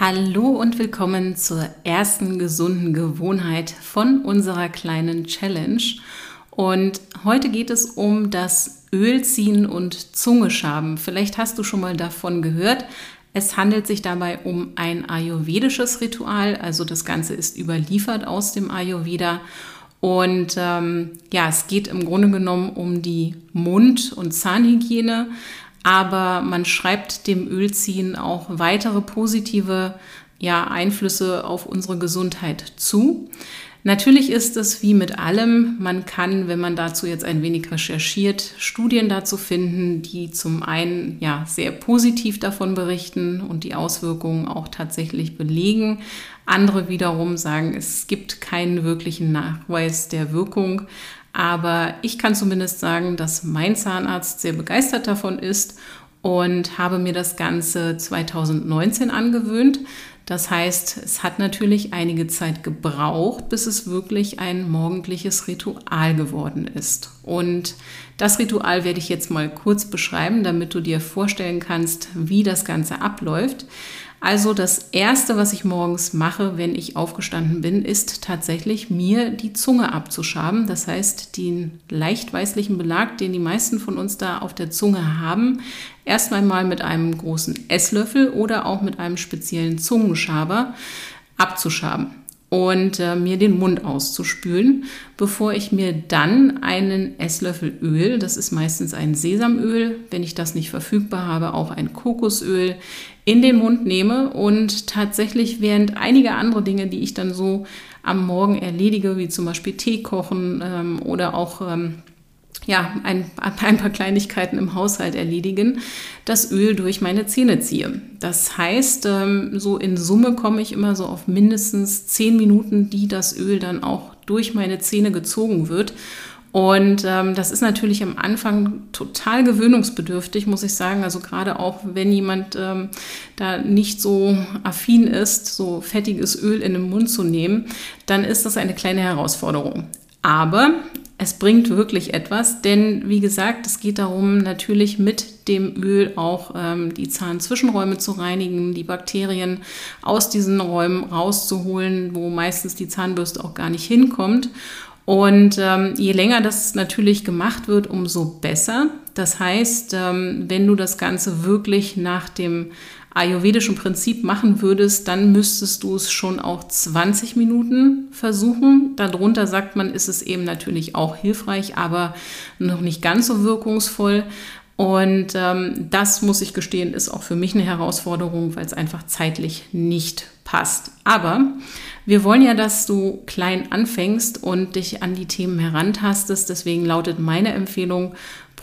Hallo und willkommen zur ersten gesunden Gewohnheit von unserer kleinen Challenge. Und heute geht es um das Ölziehen und Zungeschaben. Vielleicht hast du schon mal davon gehört. Es handelt sich dabei um ein ayurvedisches Ritual, also das Ganze ist überliefert aus dem Ayurveda. Und ähm, ja, es geht im Grunde genommen um die Mund- und Zahnhygiene, aber man schreibt dem Ölziehen auch weitere positive ja, Einflüsse auf unsere Gesundheit zu. Natürlich ist es wie mit allem, man kann, wenn man dazu jetzt ein wenig recherchiert, Studien dazu finden, die zum einen ja sehr positiv davon berichten und die Auswirkungen auch tatsächlich belegen. Andere wiederum sagen, es gibt keinen wirklichen Nachweis der Wirkung. Aber ich kann zumindest sagen, dass mein Zahnarzt sehr begeistert davon ist und habe mir das Ganze 2019 angewöhnt. Das heißt, es hat natürlich einige Zeit gebraucht, bis es wirklich ein morgendliches Ritual geworden ist. Und das Ritual werde ich jetzt mal kurz beschreiben, damit du dir vorstellen kannst, wie das Ganze abläuft. Also das Erste, was ich morgens mache, wenn ich aufgestanden bin, ist tatsächlich mir die Zunge abzuschaben. Das heißt, den leicht weißlichen Belag, den die meisten von uns da auf der Zunge haben, erst einmal mit einem großen Esslöffel oder auch mit einem speziellen Zungenschaber abzuschaben und äh, mir den Mund auszuspülen, bevor ich mir dann einen Esslöffel Öl, das ist meistens ein Sesamöl, wenn ich das nicht verfügbar habe, auch ein Kokosöl, in den Mund nehme und tatsächlich während einiger andere Dinge, die ich dann so am Morgen erledige, wie zum Beispiel Tee kochen ähm, oder auch ähm, ja, ein, ein paar Kleinigkeiten im Haushalt erledigen, das Öl durch meine Zähne ziehe. Das heißt, ähm, so in Summe komme ich immer so auf mindestens zehn Minuten, die das Öl dann auch durch meine Zähne gezogen wird. Und ähm, das ist natürlich am Anfang total gewöhnungsbedürftig, muss ich sagen. Also gerade auch, wenn jemand ähm, da nicht so affin ist, so fettiges Öl in den Mund zu nehmen, dann ist das eine kleine Herausforderung. Aber es bringt wirklich etwas, denn wie gesagt, es geht darum, natürlich mit dem Öl auch ähm, die Zahnzwischenräume zu reinigen, die Bakterien aus diesen Räumen rauszuholen, wo meistens die Zahnbürste auch gar nicht hinkommt. Und ähm, je länger das natürlich gemacht wird, umso besser. Das heißt, ähm, wenn du das Ganze wirklich nach dem ayurvedischen Prinzip machen würdest, dann müsstest du es schon auch 20 Minuten versuchen. Darunter sagt man, ist es eben natürlich auch hilfreich, aber noch nicht ganz so wirkungsvoll. Und ähm, das muss ich gestehen, ist auch für mich eine Herausforderung, weil es einfach zeitlich nicht passt. Aber wir wollen ja, dass du klein anfängst und dich an die Themen herantastest. Deswegen lautet meine Empfehlung,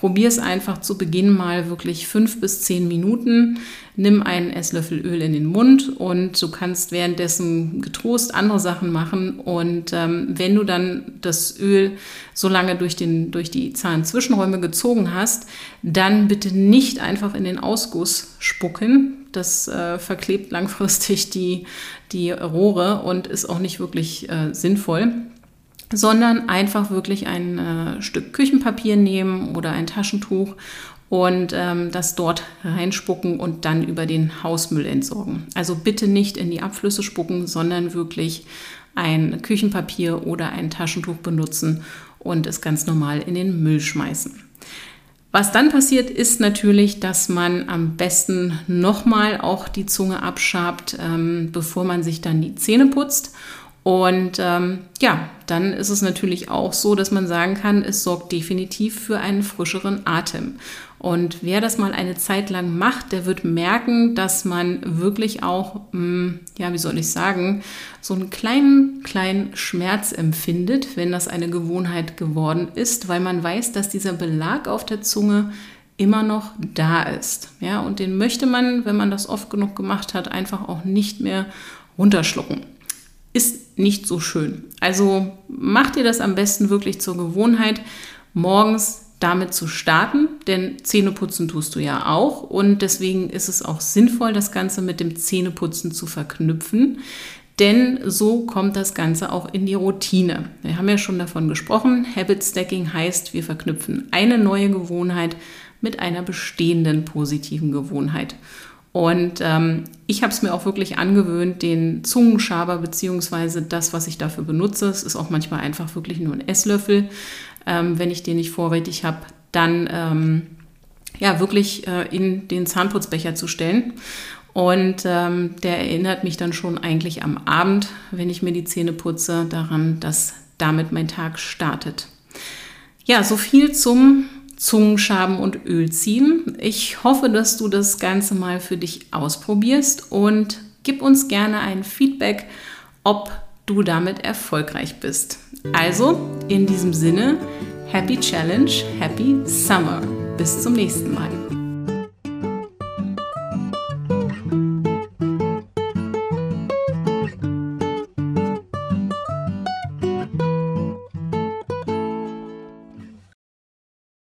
probier es einfach zu Beginn mal wirklich fünf bis zehn Minuten. Nimm einen Esslöffel Öl in den Mund und du kannst währenddessen getrost andere Sachen machen. Und ähm, wenn du dann das Öl so lange durch, den, durch die Zahnzwischenräume gezogen hast, dann bitte nicht einfach in den Ausguss spucken, das äh, verklebt langfristig die, die Rohre und ist auch nicht wirklich äh, sinnvoll sondern einfach wirklich ein äh, Stück Küchenpapier nehmen oder ein Taschentuch und ähm, das dort reinspucken und dann über den Hausmüll entsorgen. Also bitte nicht in die Abflüsse spucken, sondern wirklich ein Küchenpapier oder ein Taschentuch benutzen und es ganz normal in den Müll schmeißen. Was dann passiert, ist natürlich, dass man am besten nochmal auch die Zunge abschabt, ähm, bevor man sich dann die Zähne putzt. Und ähm, ja, dann ist es natürlich auch so, dass man sagen kann, es sorgt definitiv für einen frischeren Atem. Und wer das mal eine Zeit lang macht, der wird merken, dass man wirklich auch, mh, hm, ja, wie soll ich sagen, so einen kleinen, kleinen Schmerz empfindet, wenn das eine Gewohnheit geworden ist, weil man weiß, dass dieser Belag auf der Zunge immer noch da ist. Ja, und den möchte man, wenn man das oft genug gemacht hat, einfach auch nicht mehr runterschlucken ist nicht so schön. Also mach dir das am besten wirklich zur Gewohnheit, morgens damit zu starten, denn Zähneputzen tust du ja auch und deswegen ist es auch sinnvoll, das Ganze mit dem Zähneputzen zu verknüpfen, denn so kommt das Ganze auch in die Routine. Wir haben ja schon davon gesprochen, Habit Stacking heißt, wir verknüpfen eine neue Gewohnheit mit einer bestehenden positiven Gewohnheit. Und ähm, ich habe es mir auch wirklich angewöhnt, den Zungenschaber bzw. das, was ich dafür benutze, es ist auch manchmal einfach wirklich nur ein Esslöffel, ähm, wenn ich den nicht vorrätig habe, dann ähm, ja wirklich äh, in den Zahnputzbecher zu stellen. Und ähm, der erinnert mich dann schon eigentlich am Abend, wenn ich mir die Zähne putze, daran, dass damit mein Tag startet. Ja, so viel zum Zungenschaben und Öl ziehen. Ich hoffe, dass du das Ganze mal für dich ausprobierst und gib uns gerne ein Feedback, ob du damit erfolgreich bist. Also, in diesem Sinne, Happy Challenge, Happy Summer. Bis zum nächsten Mal.